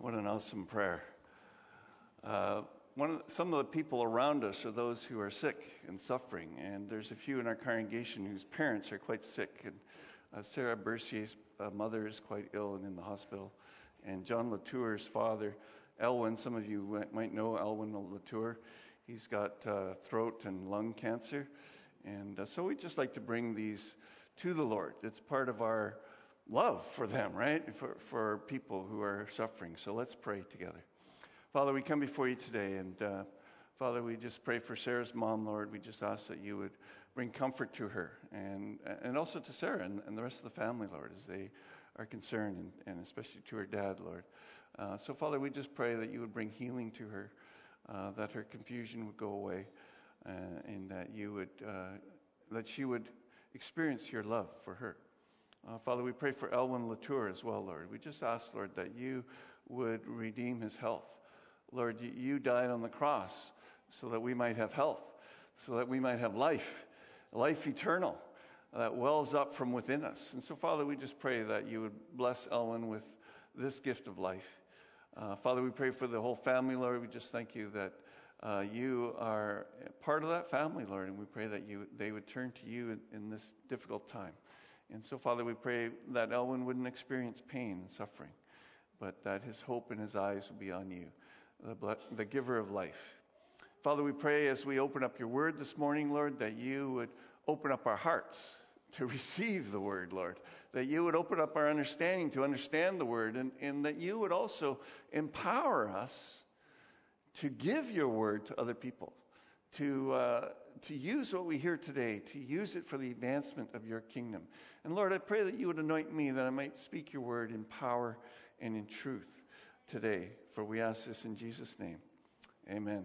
What an awesome prayer. Uh, of the, some of the people around us are those who are sick and suffering, and there's a few in our congregation whose parents are quite sick. And uh, Sarah Bercier's uh, mother is quite ill and in the hospital, and John Latour's father, Elwin. Some of you might know Elwin Latour. He's got uh, throat and lung cancer, and uh, so we just like to bring these to the Lord. It's part of our love for them, right? For, for people who are suffering. So let's pray together. Father, we come before you today, and uh, Father, we just pray for Sarah's mom, Lord. We just ask that you would bring comfort to her and, and also to Sarah and, and the rest of the family, Lord, as they are concerned, and, and especially to her dad, Lord. Uh, so, Father, we just pray that you would bring healing to her, uh, that her confusion would go away, uh, and that you would, uh, that she would experience your love for her. Uh, Father, we pray for Elwin Latour as well, Lord. We just ask, Lord, that you would redeem his health. Lord, you died on the cross so that we might have health, so that we might have life, life eternal that wells up from within us. And so, Father, we just pray that you would bless Elwin with this gift of life. Uh, Father, we pray for the whole family, Lord. We just thank you that uh, you are part of that family, Lord, and we pray that you they would turn to you in, in this difficult time. And so, Father, we pray that Elwin wouldn't experience pain and suffering, but that his hope and his eyes would be on you, the, the giver of life. Father, we pray as we open up your word this morning, Lord, that you would open up our hearts to receive the word, Lord. That you would open up our understanding to understand the word, and, and that you would also empower us to give your word to other people, to, uh, to use what we hear today, to use it for the advancement of your kingdom. And Lord, I pray that you would anoint me that I might speak your word in power and in truth today. For we ask this in Jesus' name. Amen.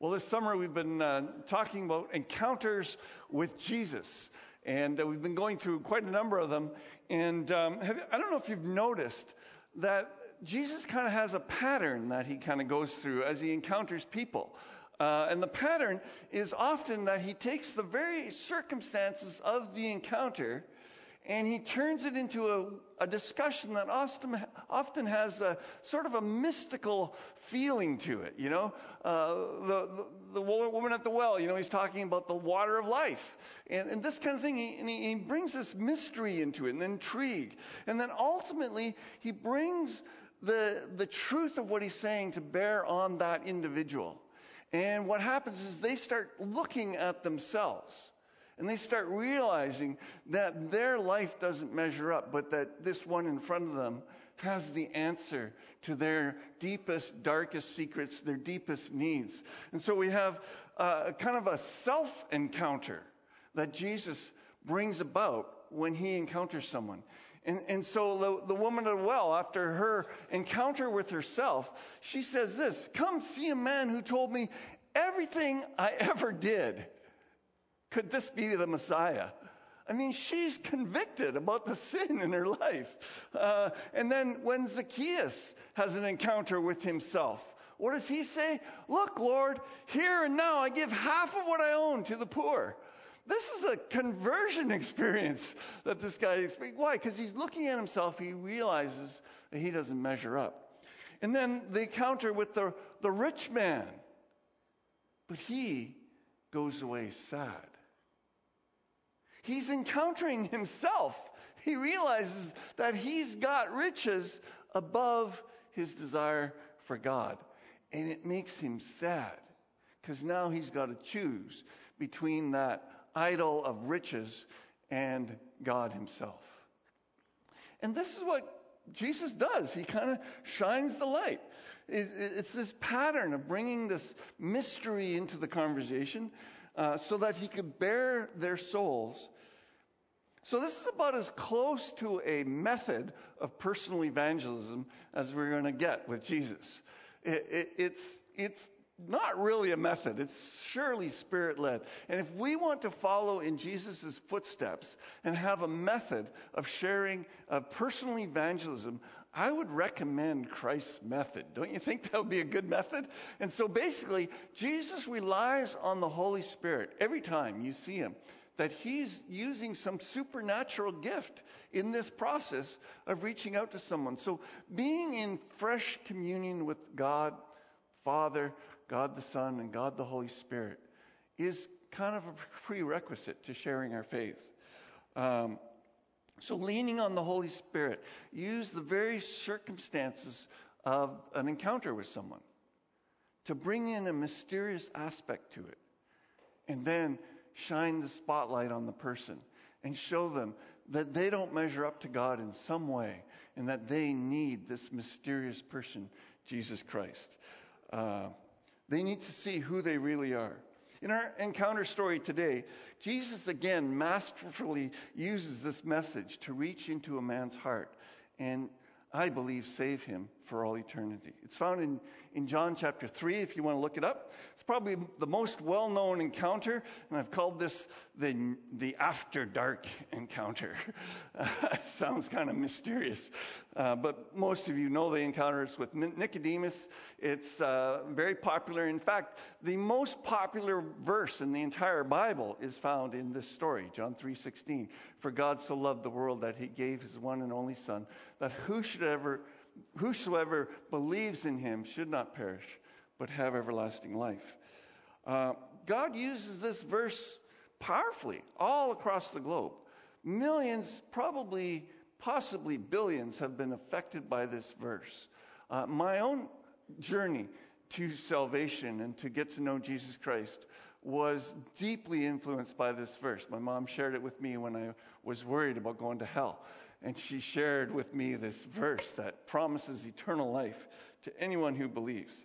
Well, this summer we've been uh, talking about encounters with Jesus. And uh, we've been going through quite a number of them. And um, have, I don't know if you've noticed that Jesus kind of has a pattern that he kind of goes through as he encounters people. Uh, and the pattern is often that he takes the very circumstances of the encounter and he turns it into a, a discussion that often, often has a sort of a mystical feeling to it. You know, uh, the, the, the woman at the well, you know, he's talking about the water of life and, and this kind of thing. He, and he, he brings this mystery into it and intrigue. And then ultimately, he brings the, the truth of what he's saying to bear on that individual. And what happens is they start looking at themselves. And they start realizing that their life doesn't measure up, but that this one in front of them has the answer to their deepest, darkest secrets, their deepest needs. And so we have uh, kind of a self encounter that Jesus brings about when he encounters someone. And, and so the, the woman at the well, after her encounter with herself, she says this Come see a man who told me everything I ever did. Could this be the Messiah? I mean, she's convicted about the sin in her life. Uh, and then when Zacchaeus has an encounter with himself, what does he say? Look, Lord, here and now I give half of what I own to the poor. This is a conversion experience that this guy experienced. Why? Because he's looking at himself, he realizes that he doesn't measure up. And then the encounter with the, the rich man. But he goes away sad. He's encountering himself. He realizes that he's got riches above his desire for God. And it makes him sad because now he's got to choose between that idol of riches and God Himself. And this is what Jesus does. He kind of shines the light. it's this pattern of bringing this mystery into the conversation uh, so that He could bare their souls. So, this is about as close to a method of personal evangelism as we're going to get with Jesus. It, it, it's, it's not really a method. It's surely spirit led. And if we want to follow in Jesus' footsteps and have a method of sharing a personal evangelism, I would recommend Christ's method. Don't you think that would be a good method? And so basically, Jesus relies on the Holy Spirit every time you see him that he's using some supernatural gift in this process of reaching out to someone. So being in fresh communion with God, Father, God the Son, and God the Holy Spirit is kind of a prerequisite to sharing our faith. Um, so, leaning on the Holy Spirit, use the very circumstances of an encounter with someone to bring in a mysterious aspect to it. And then shine the spotlight on the person and show them that they don't measure up to God in some way and that they need this mysterious person, Jesus Christ. Uh, they need to see who they really are. In our encounter story today, Jesus again masterfully uses this message to reach into a man's heart and I believe save him for all eternity. It's found in, in John chapter 3 if you want to look it up. It's probably the most well known encounter, and I've called this the, the after dark encounter. Sounds kind of mysterious, uh, but most of you know the encounter. With Nicodemus. It's uh, very popular. In fact, the most popular verse in the entire Bible is found in this story, John 3:16. For God so loved the world that He gave His one and only Son, that who should ever whosoever believes in him should not perish, but have everlasting life. Uh, God uses this verse powerfully all across the globe. Millions, probably, possibly billions, have been affected by this verse. Uh, my own journey to salvation and to get to know Jesus Christ was deeply influenced by this verse. My mom shared it with me when I was worried about going to hell and she shared with me this verse that promises eternal life to anyone who believes.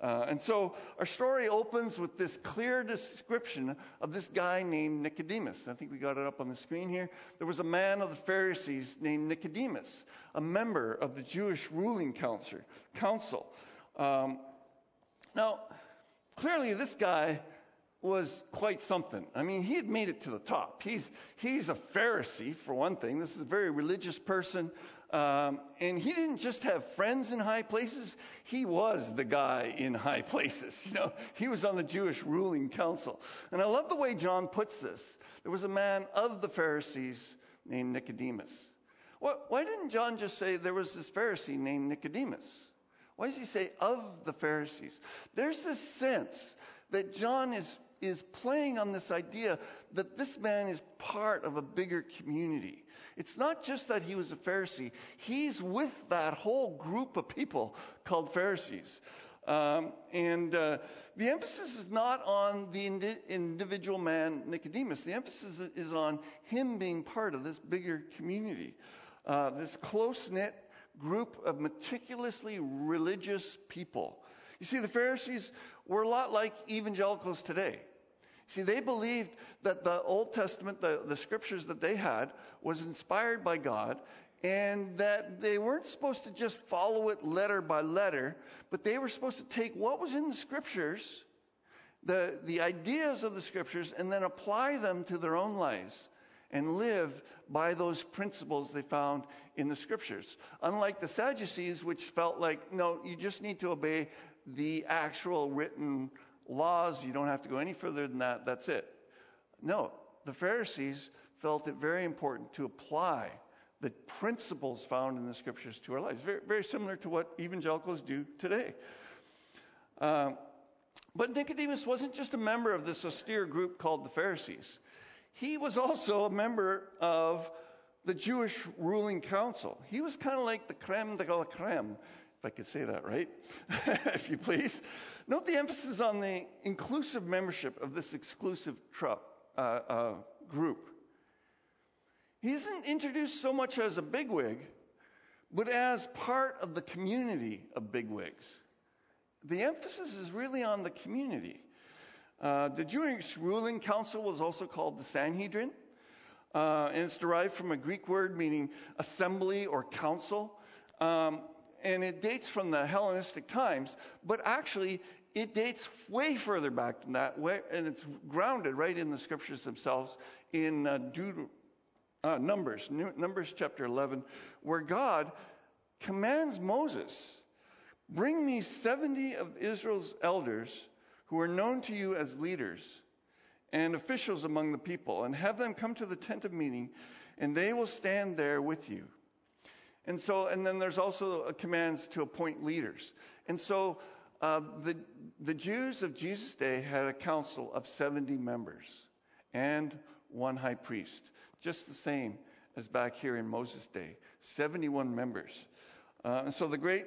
Uh, and so our story opens with this clear description of this guy named Nicodemus. I think we got it up on the screen here. There was a man of the Pharisees named Nicodemus, a member of the Jewish ruling council. Um, now, clearly, this guy was quite something. I mean, he had made it to the top. He's, he's a Pharisee, for one thing. This is a very religious person. Um, and he didn't just have friends in high places, he was the guy in high places. You know, he was on the Jewish ruling council. And I love the way John puts this. There was a man of the Pharisees named Nicodemus. What, why didn't John just say there was this Pharisee named Nicodemus? Why does he say of the Pharisees? There's this sense that John is is playing on this idea that this man is part of a bigger community. It's not just that he was a Pharisee, he's with that whole group of people called Pharisees. Um, and uh, the emphasis is not on the indi- individual man, Nicodemus. The emphasis is on him being part of this bigger community, uh, this close knit group of meticulously religious people. You see, the Pharisees were a lot like evangelicals today. See, they believed that the Old Testament, the, the scriptures that they had, was inspired by God, and that they weren't supposed to just follow it letter by letter, but they were supposed to take what was in the scriptures, the, the ideas of the scriptures, and then apply them to their own lives and live by those principles they found in the scriptures. Unlike the Sadducees, which felt like, no, you just need to obey the actual written laws, you don't have to go any further than that, that's it. No, the Pharisees felt it very important to apply the principles found in the scriptures to our lives. Very, very similar to what evangelicals do today. Um, but Nicodemus wasn't just a member of this austere group called the Pharisees. He was also a member of the Jewish ruling council. He was kind of like the creme de la creme, if I could say that right, if you please. Note the emphasis on the inclusive membership of this exclusive uh, uh, group. He isn't introduced so much as a bigwig, but as part of the community of bigwigs. The emphasis is really on the community. Uh, the Jewish ruling council was also called the Sanhedrin, uh, and it's derived from a Greek word meaning assembly or council. Um, and it dates from the Hellenistic times, but actually it dates way further back than that, and it's grounded right in the scriptures themselves in uh, uh, Numbers, Numbers chapter 11, where God commands Moses, Bring me 70 of Israel's elders who are known to you as leaders, and officials among the people, and have them come to the tent of meeting, and they will stand there with you. And so, and then there's also commands to appoint leaders. And so, uh, the the Jews of Jesus' day had a council of 70 members and one high priest, just the same as back here in Moses' day, 71 members. Uh, and so the great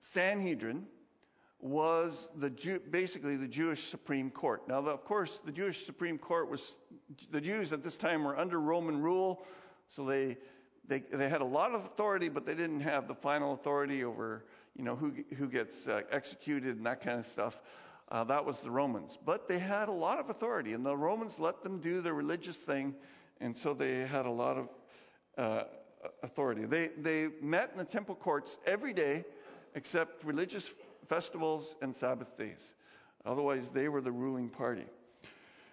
Sanhedrin was the Jew, basically the Jewish Supreme Court. Now, the, of course, the Jewish Supreme Court was the Jews at this time were under Roman rule, so they they they had a lot of authority, but they didn't have the final authority over you know who who gets uh, executed and that kind of stuff. Uh, that was the Romans, but they had a lot of authority, and the Romans let them do their religious thing, and so they had a lot of uh, authority. They they met in the temple courts every day, except religious festivals and Sabbath days. Otherwise, they were the ruling party.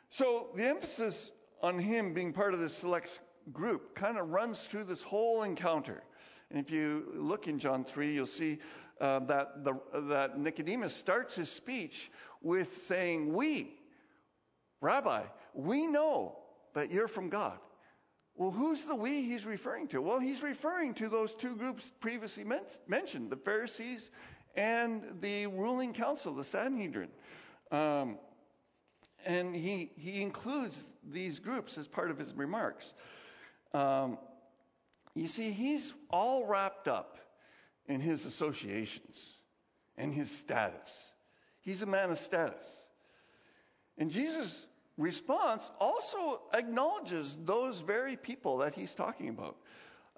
So the emphasis on him being part of this select group kind of runs through this whole encounter. And if you look in John 3, you'll see uh, that, the, that Nicodemus starts his speech with saying, We, Rabbi, we know that you're from God. Well, who's the we he's referring to? Well, he's referring to those two groups previously mentioned the Pharisees and the ruling council, the Sanhedrin. Um, and he, he includes these groups as part of his remarks. Um, you see, he's all wrapped up in his associations and his status. He's a man of status. And Jesus' response also acknowledges those very people that he's talking about.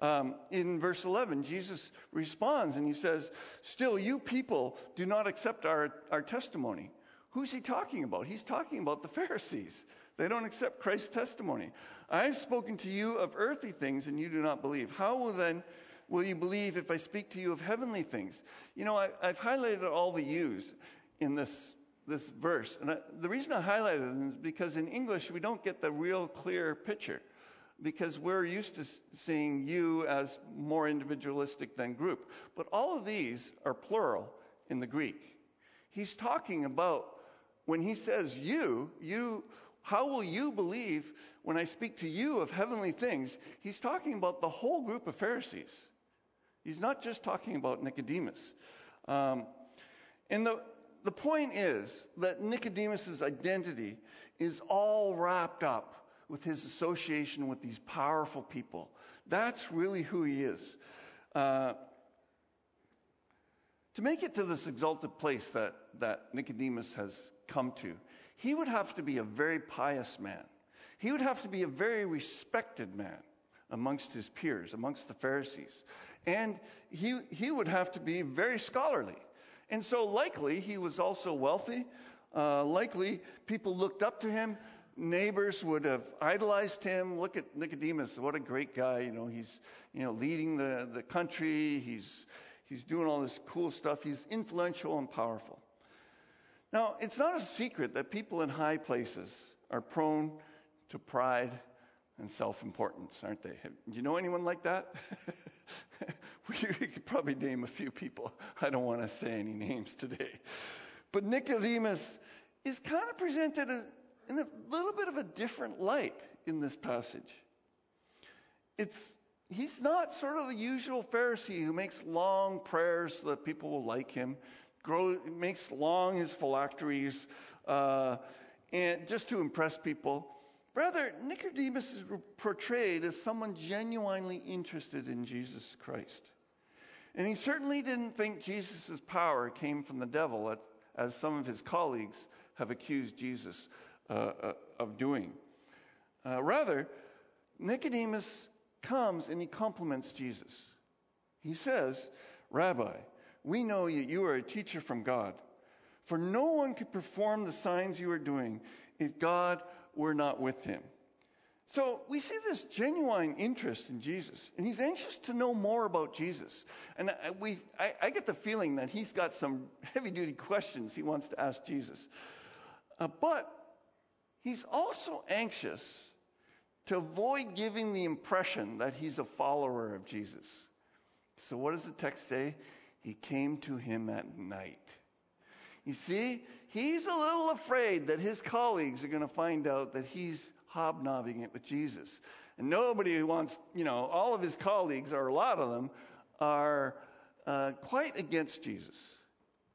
Um, in verse 11, Jesus responds and he says, Still, you people do not accept our, our testimony. Who's he talking about? He's talking about the Pharisees. They don't accept Christ's testimony. I've spoken to you of earthly things and you do not believe. How will then will you believe if I speak to you of heavenly things? You know, I, have highlighted all the yous in this, this verse. And I, the reason I highlighted them is because in English we don't get the real clear picture because we're used to seeing you as more individualistic than group. But all of these are plural in the Greek. He's talking about when he says you, you, how will you believe when I speak to you of heavenly things? He's talking about the whole group of Pharisees. He's not just talking about Nicodemus. Um, and the, the point is that Nicodemus's identity is all wrapped up with his association with these powerful people. That's really who he is. Uh, to make it to this exalted place that, that Nicodemus has come to, he would have to be a very pious man. He would have to be a very respected man amongst his peers, amongst the Pharisees. And he, he would have to be very scholarly. And so, likely, he was also wealthy. Uh, likely, people looked up to him neighbors would have idolized him. Look at Nicodemus, what a great guy. You know, he's you know leading the, the country. He's he's doing all this cool stuff. He's influential and powerful. Now, it's not a secret that people in high places are prone to pride and self-importance, aren't they? Do you know anyone like that? we could probably name a few people. I don't want to say any names today. But Nicodemus is kind of presented in a little bit of a different light in this passage. It's he's not sort of the usual Pharisee who makes long prayers so that people will like him, grow, makes long his phylacteries, uh, and just to impress people. Rather, Nicodemus is portrayed as someone genuinely interested in Jesus Christ. And he certainly didn't think Jesus' power came from the devil, as some of his colleagues have accused Jesus uh, uh, of doing. Uh, rather, Nicodemus comes and he compliments Jesus. He says, Rabbi, we know that you are a teacher from God, for no one could perform the signs you are doing if God were not with him. So we see this genuine interest in Jesus, and he's anxious to know more about Jesus. And we, I, I get the feeling that he's got some heavy duty questions he wants to ask Jesus. Uh, but He's also anxious to avoid giving the impression that he's a follower of Jesus. So, what does the text say? He came to him at night. You see, he's a little afraid that his colleagues are going to find out that he's hobnobbing it with Jesus. And nobody wants, you know, all of his colleagues, or a lot of them, are uh, quite against Jesus,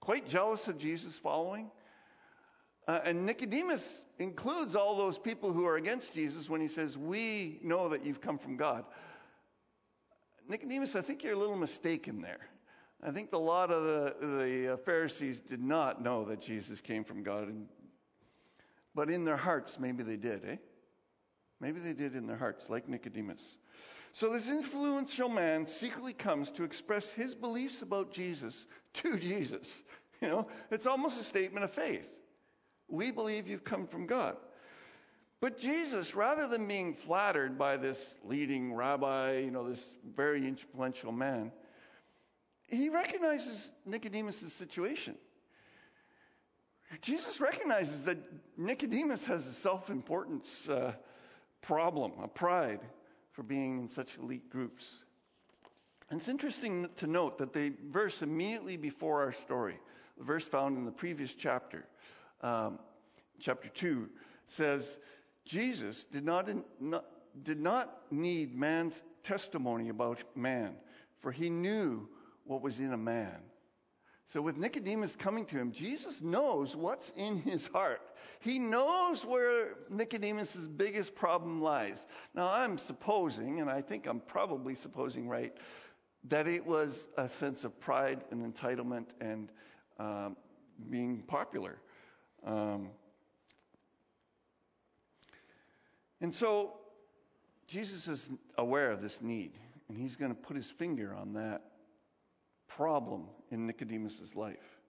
quite jealous of Jesus' following. Uh, and Nicodemus includes all those people who are against Jesus when he says, We know that you've come from God. Nicodemus, I think you're a little mistaken there. I think a lot of the, the uh, Pharisees did not know that Jesus came from God. And, but in their hearts, maybe they did, eh? Maybe they did in their hearts, like Nicodemus. So this influential man secretly comes to express his beliefs about Jesus to Jesus. You know, it's almost a statement of faith. We believe you've come from God. But Jesus, rather than being flattered by this leading rabbi, you know, this very influential man, he recognizes Nicodemus' situation. Jesus recognizes that Nicodemus has a self importance uh, problem, a pride for being in such elite groups. And it's interesting to note that the verse immediately before our story, the verse found in the previous chapter, um, chapter 2, says, Jesus did not, not, did not need man's testimony about man, for he knew what was in a man. So with Nicodemus coming to him, Jesus knows what's in his heart. He knows where Nicodemus' biggest problem lies. Now I'm supposing, and I think I'm probably supposing right, that it was a sense of pride and entitlement and um, being popular. Um, and so Jesus is aware of this need, and he's going to put his finger on that problem in Nicodemus's life.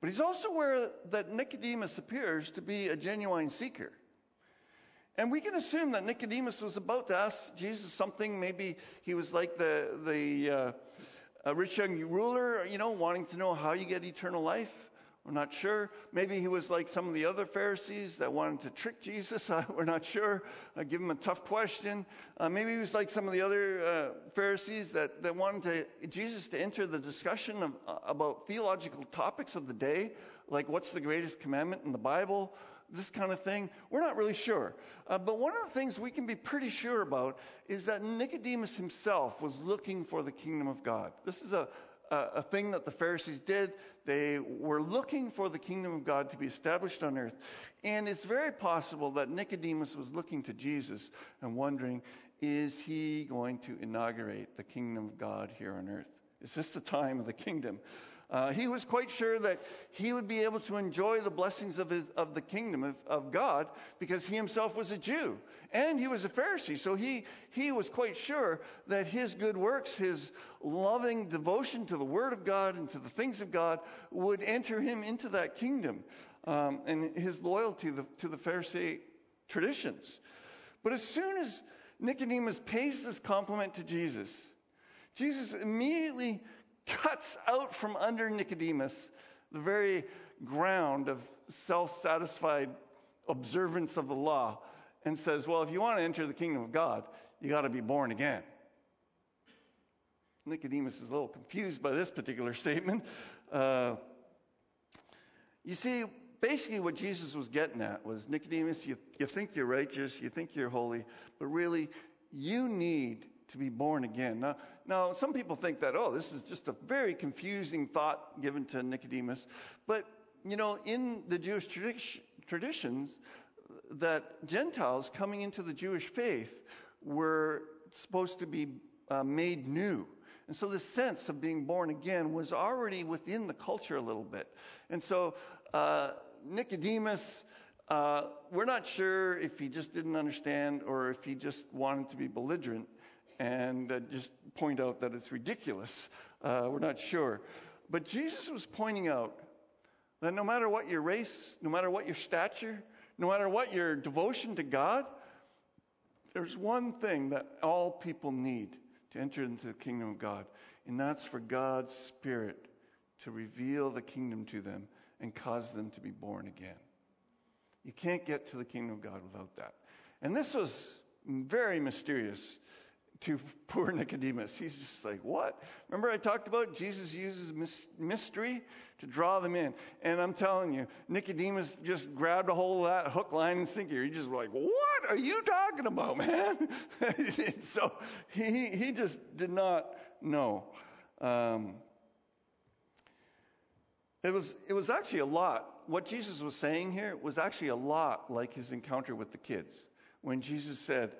But he's also aware that Nicodemus appears to be a genuine seeker. And we can assume that Nicodemus was about to ask Jesus something. Maybe he was like the, the uh, rich young ruler, you know, wanting to know how you get eternal life. We're not sure. Maybe he was like some of the other Pharisees that wanted to trick Jesus. we're not sure. Uh, give him a tough question. Uh, maybe he was like some of the other uh, Pharisees that, that wanted to, Jesus to enter the discussion of, uh, about theological topics of the day, like what's the greatest commandment in the Bible, this kind of thing. We're not really sure. Uh, but one of the things we can be pretty sure about is that Nicodemus himself was looking for the kingdom of God. This is a, a thing that the Pharisees did. They were looking for the kingdom of God to be established on earth. And it's very possible that Nicodemus was looking to Jesus and wondering, is he going to inaugurate the kingdom of God here on earth? Is this the time of the kingdom? Uh, he was quite sure that he would be able to enjoy the blessings of, his, of the kingdom of, of, God because he himself was a Jew and he was a Pharisee. So he, he was quite sure that his good works, his loving devotion to the Word of God and to the things of God would enter him into that kingdom um, and his loyalty the, to the Pharisee traditions. But as soon as Nicodemus pays this compliment to Jesus, Jesus immediately cuts out from under Nicodemus the very ground of self satisfied observance of the law and says, Well, if you want to enter the kingdom of God, you got to be born again. Nicodemus is a little confused by this particular statement. Uh, you see, basically what Jesus was getting at was Nicodemus, you, you think you're righteous, you think you're holy, but really, you need to be born again. Now, now, some people think that, oh, this is just a very confusing thought given to Nicodemus. But, you know, in the Jewish tradi- traditions, that Gentiles coming into the Jewish faith were supposed to be uh, made new. And so the sense of being born again was already within the culture a little bit. And so uh, Nicodemus, uh, we're not sure if he just didn't understand or if he just wanted to be belligerent and uh, just point out that it's ridiculous. Uh, we're not sure. But Jesus was pointing out that no matter what your race, no matter what your stature, no matter what your devotion to God, there's one thing that all people need to enter into the kingdom of God, and that's for God's Spirit to reveal the kingdom to them and cause them to be born again. You can't get to the kingdom of God without that. And this was very mysterious to poor Nicodemus. He's just like, what? Remember I talked about Jesus uses mystery to draw them in. And I'm telling you, Nicodemus just grabbed a hold of that hook, line, and sinker. He just like, what are you talking about, man? so he, he just did not know. Um, it was, it was actually a lot. What Jesus was saying here was actually a lot like his encounter with the kids. When Jesus said,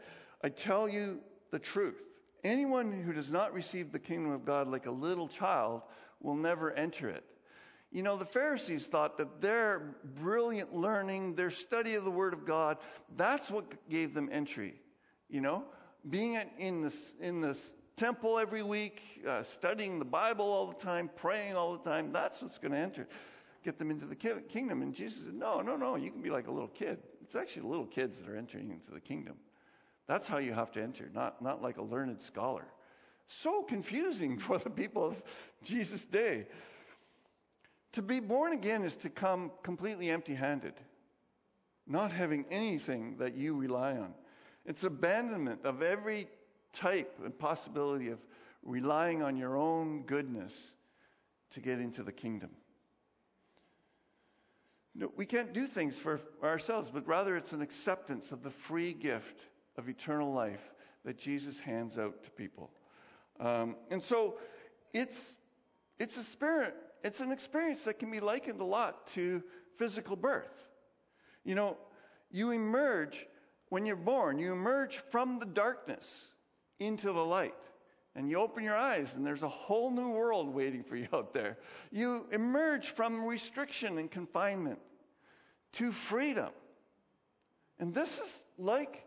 I tell you the truth. Anyone who does not receive the kingdom of God like a little child will never enter it. You know, the Pharisees thought that their brilliant learning, their study of the Word of God, that's what gave them entry. You know, being in the, in temple every week, uh, studying the Bible all the time, praying all the time, that's what's going to enter, get them into the kingdom. And Jesus said, No, no, no, you can be like a little kid. It's actually little kids that are entering into the kingdom. That's how you have to enter, not, not like a learned scholar. So confusing for the people of Jesus' day. To be born again is to come completely empty handed, not having anything that you rely on. It's abandonment of every type and possibility of relying on your own goodness to get into the kingdom. No, we can't do things for ourselves, but rather it's an acceptance of the free gift of eternal life that Jesus hands out to people. Um, and so it's, it's a spirit, it's an experience that can be likened a lot to physical birth. You know, you emerge, when you're born, you emerge from the darkness into the light. And you open your eyes, and there's a whole new world waiting for you out there. You emerge from restriction and confinement to freedom. And this is like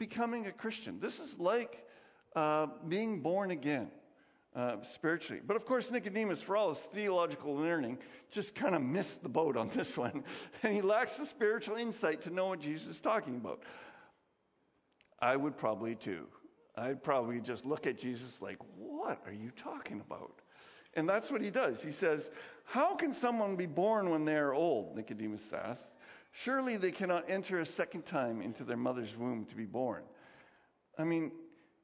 becoming a Christian. This is like uh, being born again uh, spiritually. But of course, Nicodemus, for all his theological learning, just kind of missed the boat on this one. And he lacks the spiritual insight to know what Jesus is talking about. I would probably too. I'd probably just look at Jesus like, what are you talking about? And that's what he does. He says, How can someone be born when they are old? Nicodemus asks. Surely they cannot enter a second time into their mother's womb to be born. I mean,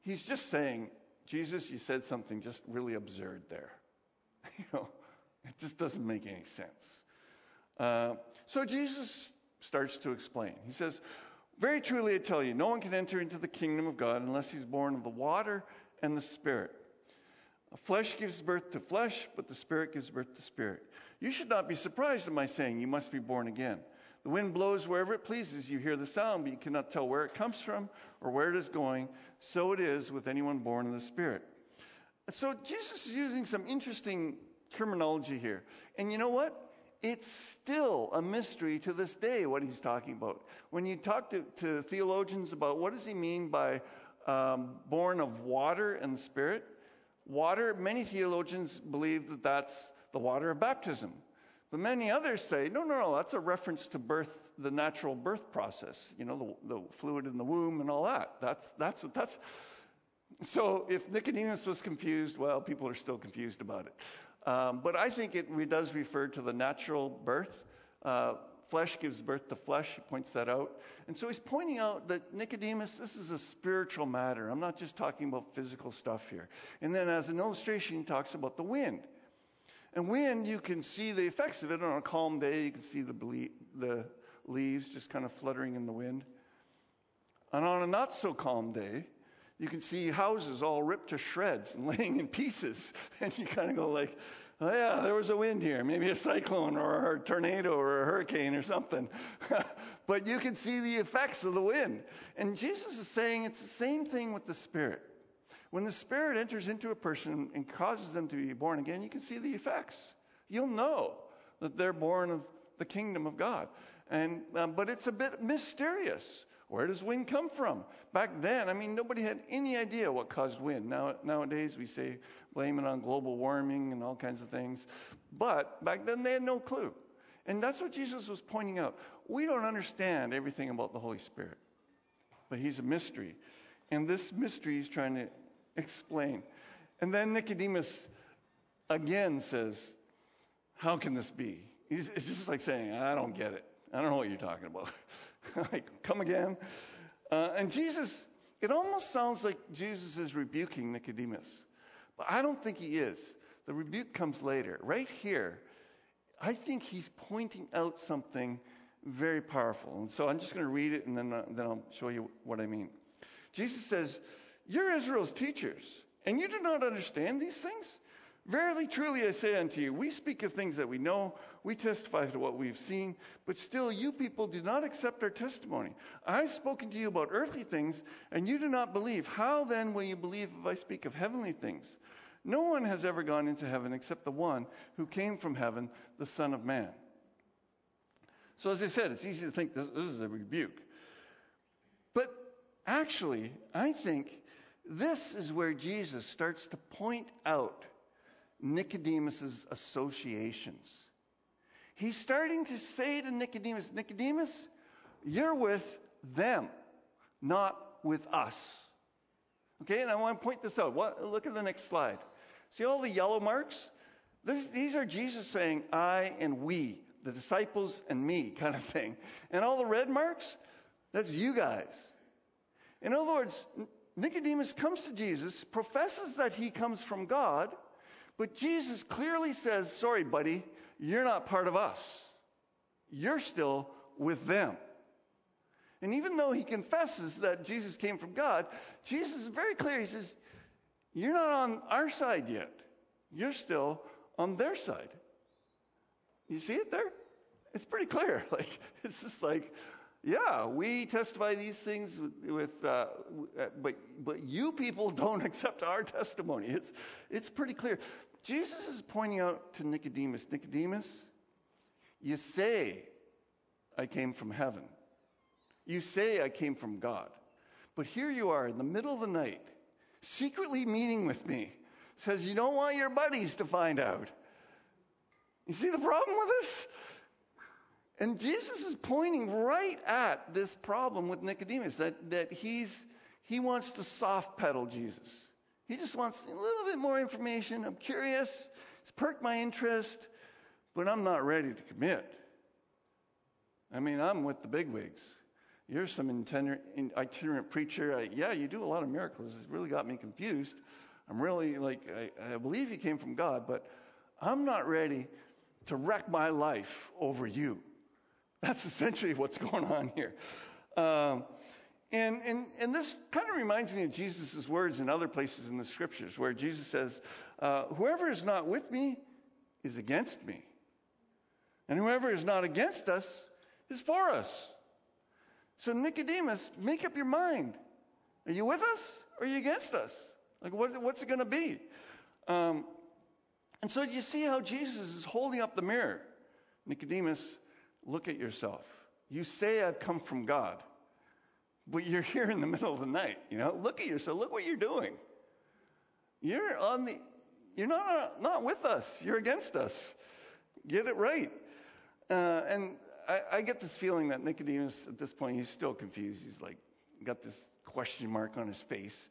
he's just saying, Jesus, you said something just really absurd there. you know, it just doesn't make any sense. Uh, so Jesus starts to explain. He says, Very truly I tell you, no one can enter into the kingdom of God unless he's born of the water and the Spirit. Flesh gives birth to flesh, but the Spirit gives birth to spirit. You should not be surprised at my saying, You must be born again. The wind blows wherever it pleases. You hear the sound, but you cannot tell where it comes from or where it is going. So it is with anyone born of the Spirit. So Jesus is using some interesting terminology here. And you know what? It's still a mystery to this day what he's talking about. When you talk to, to theologians about what does he mean by um, born of water and spirit, water, many theologians believe that that's the water of baptism. But many others say, no, no, no, that's a reference to birth, the natural birth process, you know, the, the fluid in the womb and all that. That's, that's what that's. So if Nicodemus was confused, well, people are still confused about it. Um, but I think it does refer to the natural birth. Uh, flesh gives birth to flesh. He points that out. And so he's pointing out that Nicodemus, this is a spiritual matter. I'm not just talking about physical stuff here. And then as an illustration, he talks about the wind. And wind, you can see the effects of it on a calm day. You can see the, ble- the leaves just kind of fluttering in the wind. And on a not so calm day, you can see houses all ripped to shreds and laying in pieces. And you kind of go like, oh yeah, there was a wind here, maybe a cyclone or a tornado or a hurricane or something. but you can see the effects of the wind. And Jesus is saying it's the same thing with the Spirit. When the Spirit enters into a person and causes them to be born again, you can see the effects. You'll know that they're born of the kingdom of God. And, um, but it's a bit mysterious. Where does wind come from? Back then, I mean, nobody had any idea what caused wind. Now, nowadays, we say blame it on global warming and all kinds of things. But back then, they had no clue. And that's what Jesus was pointing out. We don't understand everything about the Holy Spirit, but He's a mystery. And this mystery He's trying to explain. And then Nicodemus again says, How can this be? It's just like saying, I don't get it. I don't know what you're talking about. like, come again. Uh, and Jesus it almost sounds like Jesus is rebuking Nicodemus. But I don't think he is. The rebuke comes later. Right here, I think he's pointing out something very powerful. And so I'm just going to read it and then, uh, then I'll show you what I mean. Jesus says, You're Israel's teachers, and you do not understand these things? Verily, truly, I say unto you, we speak of things that we know, we testify to what we've seen, but still you people do not accept our testimony. I've spoken to you about earthly things, and you do not believe. How then will you believe if I speak of heavenly things? No one has ever gone into heaven except the one who came from heaven, the Son of Man. So, as I said, it's easy to think this, this is a rebuke. But actually, I think this is where Jesus starts to point out Nicodemus's associations. He's starting to say to Nicodemus, Nicodemus, you're with them, not with us. Okay, and I want to point this out. What, look at the next slide. See all the yellow marks? This, these are Jesus saying, I and we, the disciples and me, kind of thing. And all the red marks, that's you guys. In other words, Nicodemus comes to Jesus, professes that he comes from God, but Jesus clearly says, Sorry, buddy, you're not part of us. You're still with them. And even though he confesses that Jesus came from God, Jesus is very clear. He says, You're not on our side yet. You're still on their side. You see it there? It's pretty clear. Like, it's just like, yeah, we testify these things with, uh, but but you people don't accept our testimony. It's it's pretty clear. Jesus is pointing out to Nicodemus, Nicodemus, you say I came from heaven. You say I came from God. But here you are in the middle of the night, secretly meeting with me. Says you don't want your buddies to find out. You see the problem with this? And Jesus is pointing right at this problem with Nicodemus that, that he's, he wants to soft pedal Jesus. He just wants a little bit more information. I'm curious. It's perked my interest, but I'm not ready to commit. I mean, I'm with the bigwigs. You're some itinerant, preacher. I, yeah, you do a lot of miracles. It's really got me confused. I'm really like, I, I believe you came from God, but I'm not ready to wreck my life over you. That's essentially what's going on here. Um, and, and, and this kind of reminds me of Jesus' words in other places in the scriptures where Jesus says, uh, Whoever is not with me is against me. And whoever is not against us is for us. So, Nicodemus, make up your mind. Are you with us or are you against us? Like, what, what's it going to be? Um, and so, you see how Jesus is holding up the mirror. Nicodemus, look at yourself. You say I've come from God, but you're here in the middle of the night. You know, look at yourself. Look what you're doing. You're on the. You're not not with us. You're against us. Get it right. Uh, and I, I get this feeling that Nicodemus, at this point, he's still confused. He's like got this question mark on his face.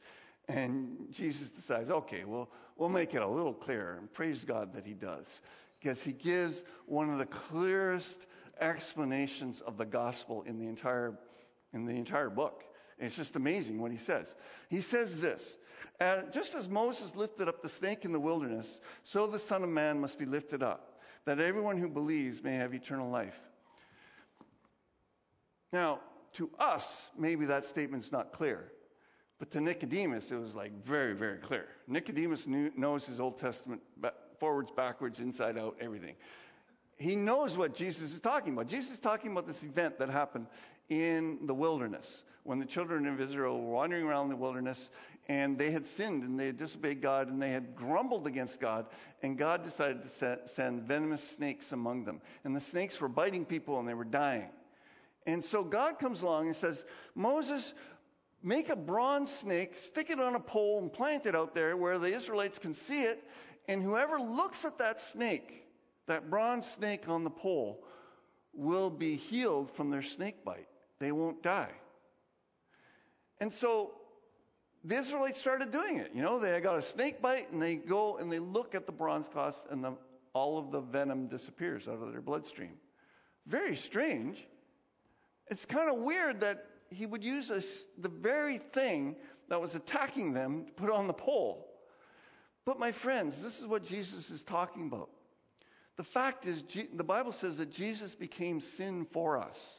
And Jesus decides, okay, well, we'll make it a little clearer. And praise God that he does. Because he gives one of the clearest explanations of the gospel in the entire, in the entire book. And it's just amazing what he says. He says this Just as Moses lifted up the snake in the wilderness, so the Son of Man must be lifted up, that everyone who believes may have eternal life. Now, to us, maybe that statement's not clear. But to Nicodemus, it was like very, very clear. Nicodemus knew, knows his Old Testament forwards, backwards, inside out, everything he knows what Jesus is talking about. Jesus is talking about this event that happened in the wilderness when the children of Israel were wandering around the wilderness and they had sinned and they had disobeyed God and they had grumbled against God and God decided to send venomous snakes among them. And the snakes were biting people and they were dying. And so God comes along and says, Moses, make a bronze snake, stick it on a pole and plant it out there where the Israelites can see it. And whoever looks at that snake that bronze snake on the pole will be healed from their snake bite. They won't die. And so the Israelites started doing it. You know, they got a snake bite and they go and they look at the bronze cloth and the, all of the venom disappears out of their bloodstream. Very strange. It's kind of weird that he would use the very thing that was attacking them to put on the pole. But my friends, this is what Jesus is talking about. The fact is, the Bible says that Jesus became sin for us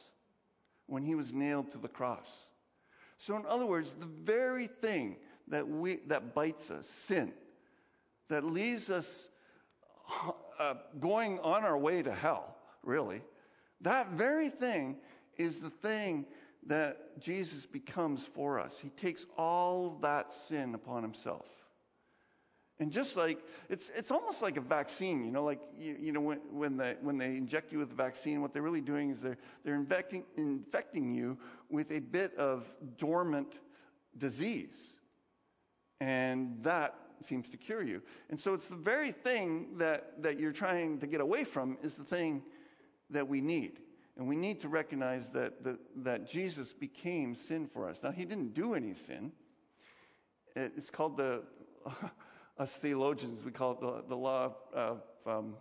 when he was nailed to the cross. So, in other words, the very thing that, we, that bites us, sin, that leaves us uh, going on our way to hell, really, that very thing is the thing that Jesus becomes for us. He takes all that sin upon himself. And just like it's it's almost like a vaccine, you know, like you, you know when when they when they inject you with the vaccine, what they're really doing is they're they're infecting infecting you with a bit of dormant disease, and that seems to cure you. And so it's the very thing that that you're trying to get away from is the thing that we need. And we need to recognize that, that, that Jesus became sin for us. Now, he didn't do any sin. It's called the, us theologians, we call it the, the law of, um,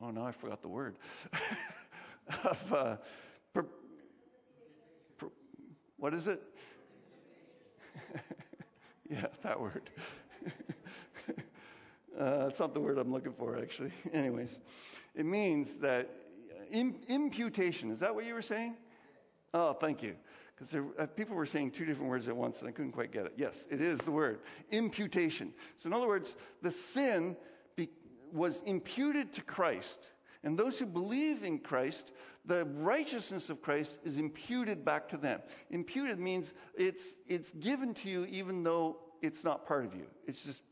oh, no, I forgot the word. of, uh, per, per, what is it? yeah, that word. uh, it's not the word I'm looking for, actually. Anyways, it means that imputation. Is that what you were saying? Oh, thank you. Because uh, people were saying two different words at once and I couldn't quite get it. Yes, it is the word imputation. So, in other words, the sin be, was imputed to Christ. And those who believe in Christ, the righteousness of Christ is imputed back to them. Imputed means it's, it's given to you even though it's not part of you. It's just,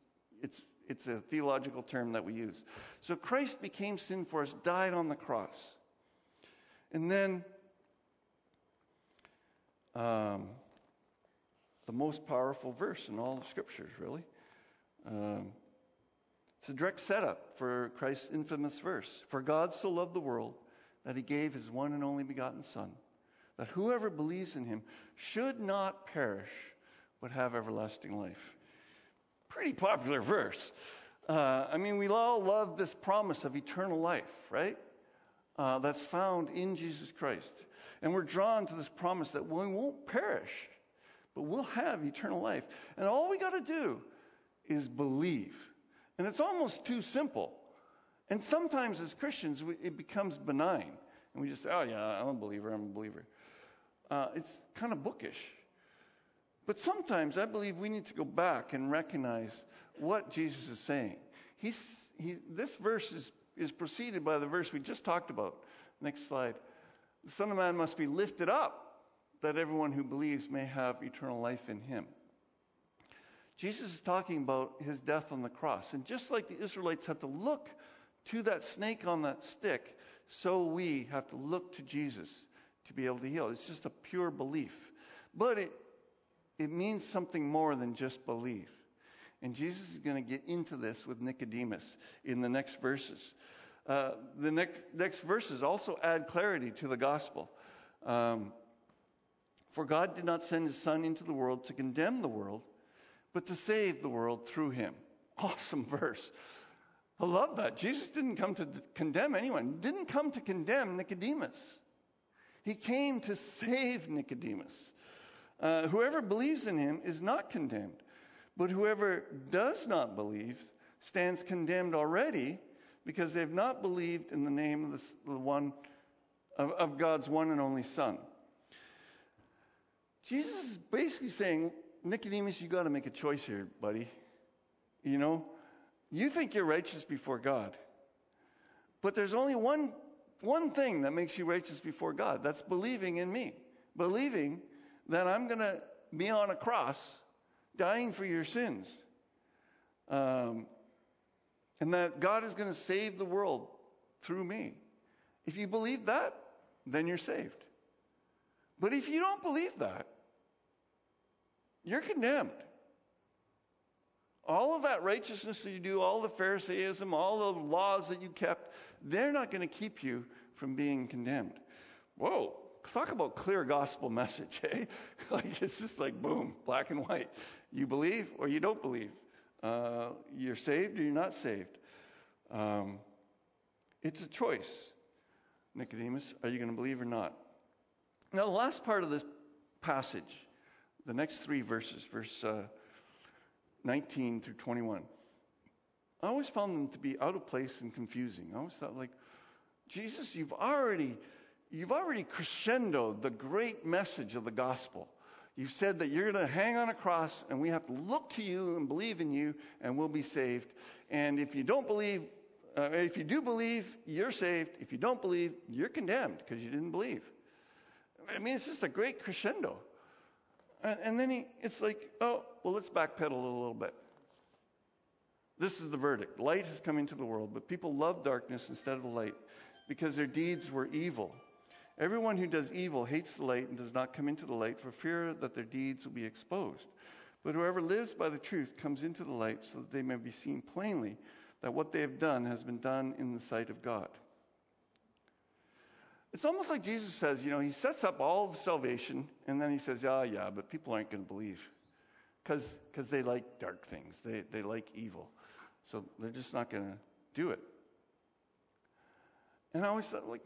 it's, it's a theological term that we use. So Christ became sin for us, died on the cross. And then um, the most powerful verse in all the scriptures, really. Um, it's a direct setup for Christ's infamous verse. For God so loved the world that he gave his one and only begotten Son, that whoever believes in him should not perish, but have everlasting life. Pretty popular verse. Uh, I mean, we all love this promise of eternal life, right? uh, that's found in Jesus Christ. And we're drawn to this promise that we won't perish, but we'll have eternal life. And all we got to do is believe. And it's almost too simple. And sometimes as Christians, we, it becomes benign. And we just, oh, yeah, I'm a believer, I'm a believer. Uh, it's kind of bookish. But sometimes I believe we need to go back and recognize what Jesus is saying. He's, he, this verse is is preceded by the verse we just talked about. Next slide. The Son of Man must be lifted up that everyone who believes may have eternal life in him. Jesus is talking about his death on the cross. And just like the Israelites had to look to that snake on that stick, so we have to look to Jesus to be able to heal. It's just a pure belief. But it, it means something more than just belief. And Jesus is going to get into this with Nicodemus in the next verses. Uh, the next, next verses also add clarity to the gospel. Um, For God did not send his Son into the world to condemn the world, but to save the world through him. Awesome verse. I love that. Jesus didn't come to condemn anyone, he didn't come to condemn Nicodemus. He came to save Nicodemus. Uh, whoever believes in him is not condemned. But whoever does not believe stands condemned already because they've not believed in the name of the, the one of, of God's one and only Son. Jesus is basically saying, Nicodemus, you got to make a choice here, buddy. You know, you think you're righteous before God, but there's only one one thing that makes you righteous before God. That's believing in me, believing that I'm going to be on a cross dying for your sins. Um, and that God is going to save the world through me. If you believe that, then you're saved. But if you don't believe that, you're condemned. All of that righteousness that you do, all the Pharisaism, all the laws that you kept, they're not going to keep you from being condemned. Whoa, talk about clear gospel message, eh? like it's just like boom, black and white. You believe or you don't believe. Uh, you're saved or you're not saved. Um, it's a choice. Nicodemus, are you going to believe or not? Now, the last part of this passage, the next three verses, verse uh, 19 through 21, I always found them to be out of place and confusing. I always thought, like, Jesus, you've already, you've already crescendoed the great message of the gospel. You've said that you're going to hang on a cross and we have to look to you and believe in you and we'll be saved. And if you don't believe, uh, if you do believe, you're saved. If you don't believe, you're condemned because you didn't believe. I mean, it's just a great crescendo. And, and then he, it's like, oh, well, let's backpedal a little bit. This is the verdict. Light has come into the world, but people love darkness instead of light because their deeds were evil. Everyone who does evil hates the light and does not come into the light for fear that their deeds will be exposed. But whoever lives by the truth comes into the light so that they may be seen plainly that what they have done has been done in the sight of God. It's almost like Jesus says, you know, he sets up all of salvation and then he says, yeah, yeah, but people aren't going to believe because they like dark things, they, they like evil. So they're just not going to do it. And I always thought, like,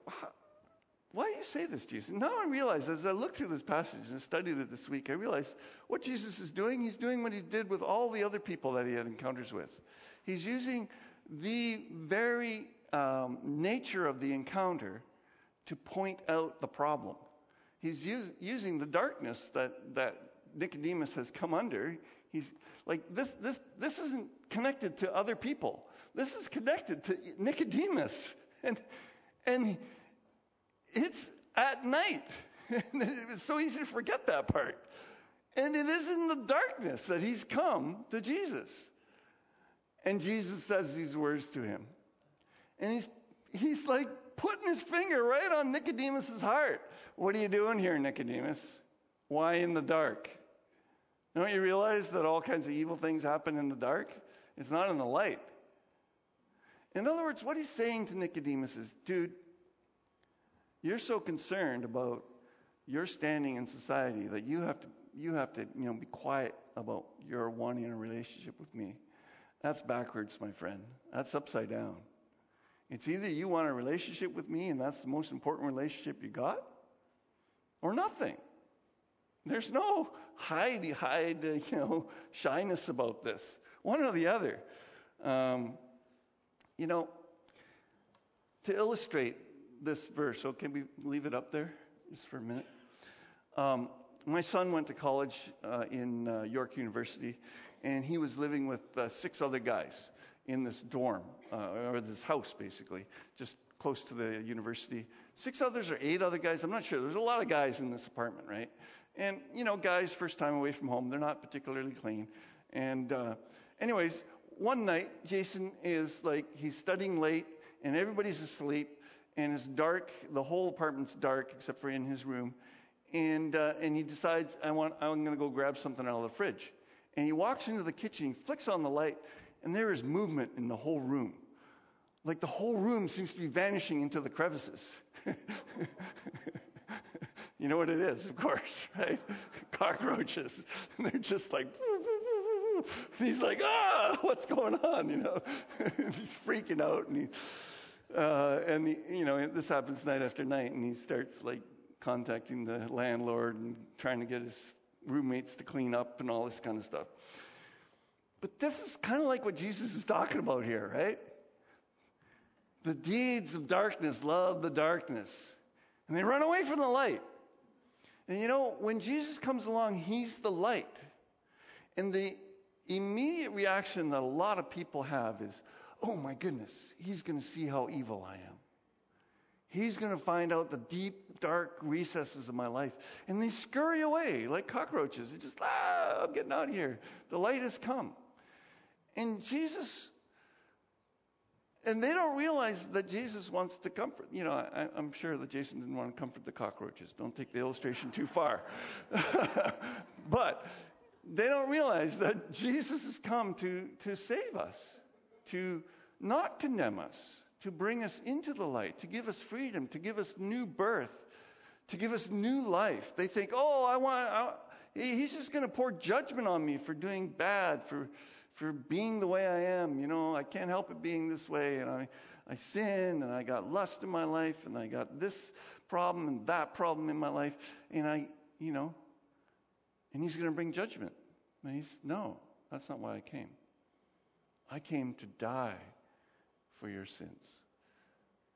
why do you say this, Jesus? Now I realize, as I look through this passage and studied it this week, I realize what Jesus is doing, he's doing what he did with all the other people that he had encounters with. He's using the very um, nature of the encounter to point out the problem. He's use, using the darkness that, that Nicodemus has come under. He's like this, this, this isn't connected to other people. This is connected to Nicodemus. And, and it's at night. it's so easy to forget that part. And it is in the darkness that he's come to Jesus. And Jesus says these words to him. And he's, he's like putting his finger right on Nicodemus's heart. What are you doing here, Nicodemus? Why in the dark? Don't you realize that all kinds of evil things happen in the dark? It's not in the light. In other words, what he's saying to Nicodemus is, dude, you're so concerned about your standing in society that you have to you have to you know be quiet about your wanting a relationship with me. That's backwards, my friend. That's upside down. It's either you want a relationship with me and that's the most important relationship you got, or nothing. There's no hide, hide, uh, you know, shyness about this. One or the other. Um, you know, to illustrate this verse. So can we leave it up there just for a minute? Um, my son went to college uh, in uh, York University, and he was living with uh, six other guys in this dorm, uh, or this house basically, just close to the university. Six others or eight other guys, I'm not sure. There's a lot of guys in this apartment, right? And, you know, guys, first time away from home, they're not particularly clean. And, uh, anyways, one night, Jason is like, he's studying late, and everybody's asleep, and it's dark. The whole apartment's dark except for in his room. And uh, and he decides I want I'm going to go grab something out of the fridge. And he walks into the kitchen, flicks on the light, and there is movement in the whole room. Like the whole room seems to be vanishing into the crevices. you know what it is, of course, right? Cockroaches. And they're just like and he's like, ah, what's going on? You know, he's freaking out, and he uh, and the, you know this happens night after night, and he starts like contacting the landlord and trying to get his roommates to clean up and all this kind of stuff. But this is kind of like what Jesus is talking about here, right? The deeds of darkness love the darkness, and they run away from the light. And you know, when Jesus comes along, he's the light. And the immediate reaction that a lot of people have is, oh my goodness, he's going to see how evil I am. He's going to find out the deep, dark recesses of my life. And they scurry away like cockroaches. They just, ah, I'm getting out of here. The light has come. And Jesus, and they don't realize that Jesus wants to comfort. You know, I, am sure that Jason didn't want to comfort the cockroaches. Don't take the illustration too far. but they don't realize that Jesus has come to, to save us to not condemn us, to bring us into the light, to give us freedom, to give us new birth, to give us new life. They think, oh, I want, I, he's just going to pour judgment on me for doing bad, for, for being the way I am. You know, I can't help it being this way. And I, I sin and I got lust in my life and I got this problem and that problem in my life. And I, you know, and he's going to bring judgment. And he's, no, that's not why I came. I came to die for your sins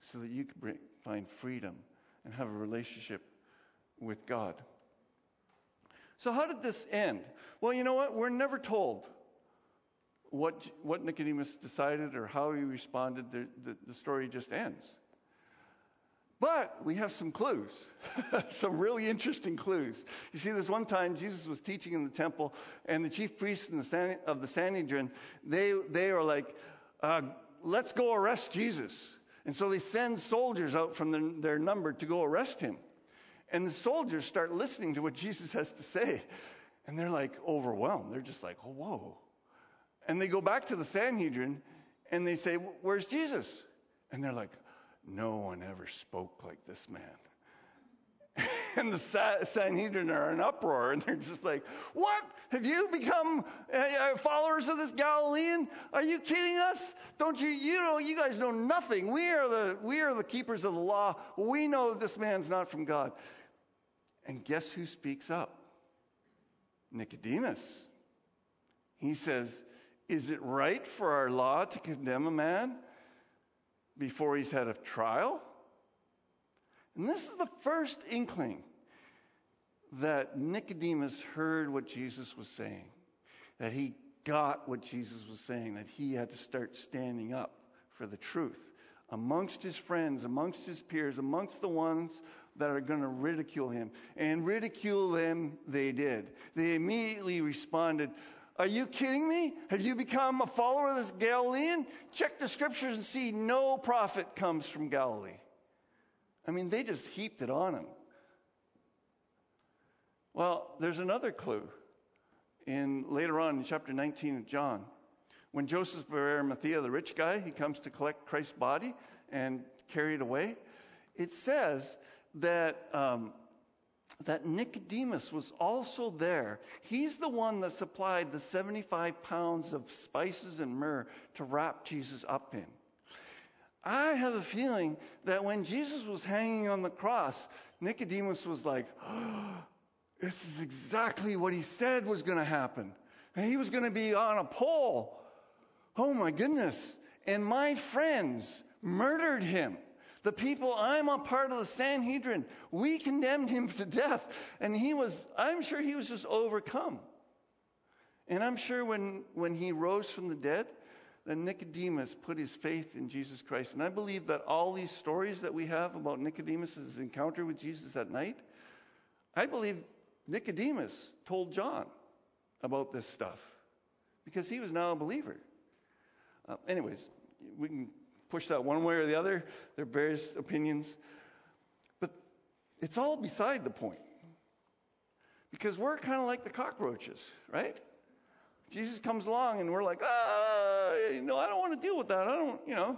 so that you could bring, find freedom and have a relationship with God. So, how did this end? Well, you know what? We're never told what, what Nicodemus decided or how he responded. The, the, the story just ends. But we have some clues, some really interesting clues. You see, this one time Jesus was teaching in the temple, and the chief priests the of the Sanhedrin, they, they are like, uh, let's go arrest Jesus. And so they send soldiers out from the, their number to go arrest him. And the soldiers start listening to what Jesus has to say. And they're like overwhelmed. They're just like, oh, whoa. And they go back to the Sanhedrin and they say, Where's Jesus? And they're like, No one ever spoke like this man. And the Sanhedrin are in uproar and they're just like, What? Have you become uh, uh, followers of this Galilean? Are you kidding us? Don't you, you know, you guys know nothing. We are the, we are the keepers of the law. We know that this man's not from God. And guess who speaks up? Nicodemus. He says, Is it right for our law to condemn a man before he's had a trial? And this is the first inkling that Nicodemus heard what Jesus was saying, that he got what Jesus was saying, that he had to start standing up for the truth amongst his friends, amongst his peers, amongst the ones that are going to ridicule him. And ridicule them they did. They immediately responded, Are you kidding me? Have you become a follower of this Galilean? Check the scriptures and see no prophet comes from Galilee. I mean, they just heaped it on him. Well, there's another clue in later on in chapter 19 of John. When Joseph of Arimathea, the rich guy, he comes to collect Christ's body and carry it away, it says that, um, that Nicodemus was also there. He's the one that supplied the 75 pounds of spices and myrrh to wrap Jesus up in. I have a feeling that when Jesus was hanging on the cross, Nicodemus was like, oh, this is exactly what he said was going to happen. And he was going to be on a pole. Oh my goodness. And my friends murdered him. The people, I'm a part of the Sanhedrin. We condemned him to death. And he was, I'm sure he was just overcome. And I'm sure when, when he rose from the dead, that Nicodemus put his faith in Jesus Christ. And I believe that all these stories that we have about Nicodemus' encounter with Jesus at night, I believe Nicodemus told John about this stuff because he was now a believer. Uh, anyways, we can push that one way or the other. There are various opinions. But it's all beside the point. Because we're kind of like the cockroaches, right? Jesus comes along and we're like, ah, no, I don't want to deal with that. I don't, you know,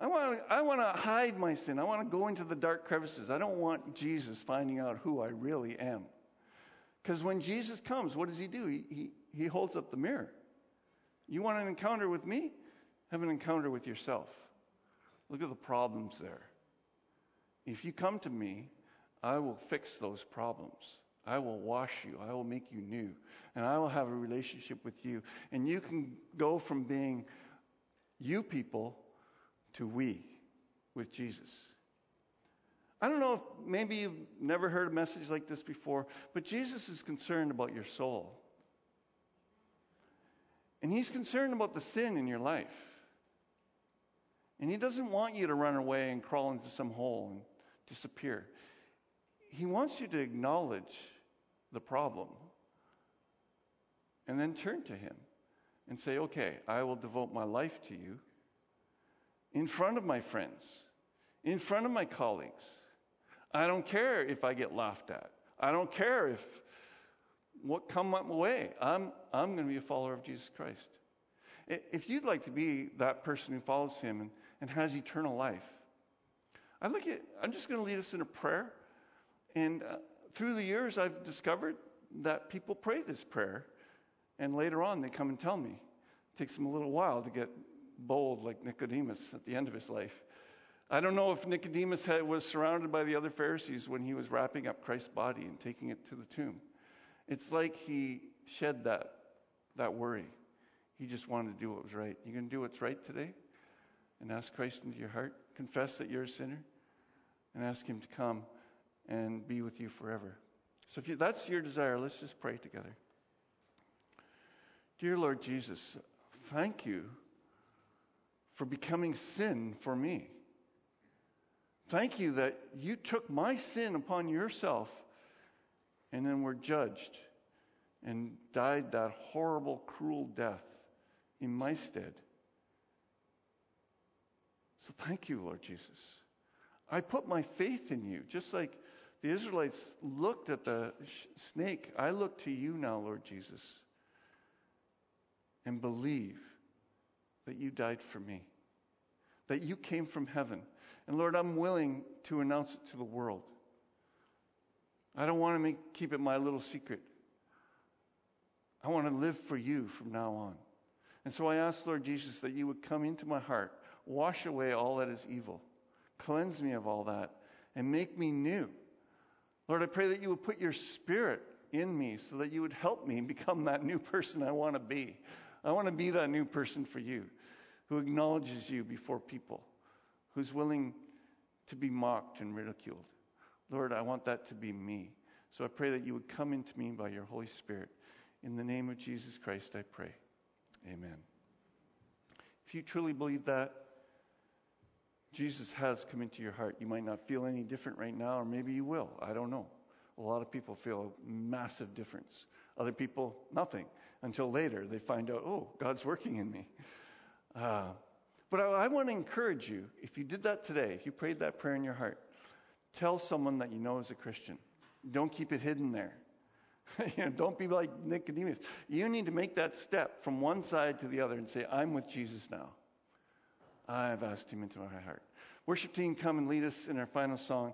I want to, I want to hide my sin. I want to go into the dark crevices. I don't want Jesus finding out who I really am. Because when Jesus comes, what does he do? He, he, he holds up the mirror. You want an encounter with me? Have an encounter with yourself. Look at the problems there. If you come to me, I will fix those problems. I will wash you. I will make you new. And I will have a relationship with you. And you can go from being you people to we with Jesus. I don't know if maybe you've never heard a message like this before, but Jesus is concerned about your soul. And he's concerned about the sin in your life. And he doesn't want you to run away and crawl into some hole and disappear. He wants you to acknowledge the problem and then turn to him and say, okay, I will devote my life to you in front of my friends, in front of my colleagues. I don't care if I get laughed at. I don't care if what come my way. I'm, I'm going to be a follower of Jesus Christ. If you'd like to be that person who follows him and, and has eternal life, I'd like you, I'm just going to lead us in a prayer. And uh, through the years, I've discovered that people pray this prayer. And later on, they come and tell me. It takes them a little while to get bold like Nicodemus at the end of his life. I don't know if Nicodemus had, was surrounded by the other Pharisees when he was wrapping up Christ's body and taking it to the tomb. It's like he shed that, that worry. He just wanted to do what was right. You can do what's right today and ask Christ into your heart. Confess that you're a sinner and ask Him to come and be with you forever. So if you, that's your desire, let's just pray together. Dear Lord Jesus, thank you for becoming sin for me. Thank you that you took my sin upon yourself and then were judged and died that horrible, cruel death in my stead. So thank you, Lord Jesus. I put my faith in you, just like the Israelites looked at the snake. I look to you now, Lord Jesus, and believe that you died for me, that you came from heaven and Lord, I'm willing to announce it to the world. I don't want to make, keep it my little secret. I want to live for you from now on. And so I ask, Lord Jesus, that you would come into my heart, wash away all that is evil, cleanse me of all that, and make me new. Lord, I pray that you would put your spirit in me so that you would help me become that new person I want to be. I want to be that new person for you who acknowledges you before people who's willing to be mocked and ridiculed. Lord, I want that to be me. So I pray that you would come into me by your Holy Spirit. In the name of Jesus Christ, I pray. Amen. If you truly believe that, Jesus has come into your heart. You might not feel any different right now, or maybe you will. I don't know. A lot of people feel a massive difference. Other people, nothing. Until later, they find out, oh, God's working in me. Uh, but I, I want to encourage you, if you did that today, if you prayed that prayer in your heart, tell someone that you know is a Christian. Don't keep it hidden there. you know, don't be like Nicodemus. You need to make that step from one side to the other and say, I'm with Jesus now. I've asked him into my heart. Worship team, come and lead us in our final song.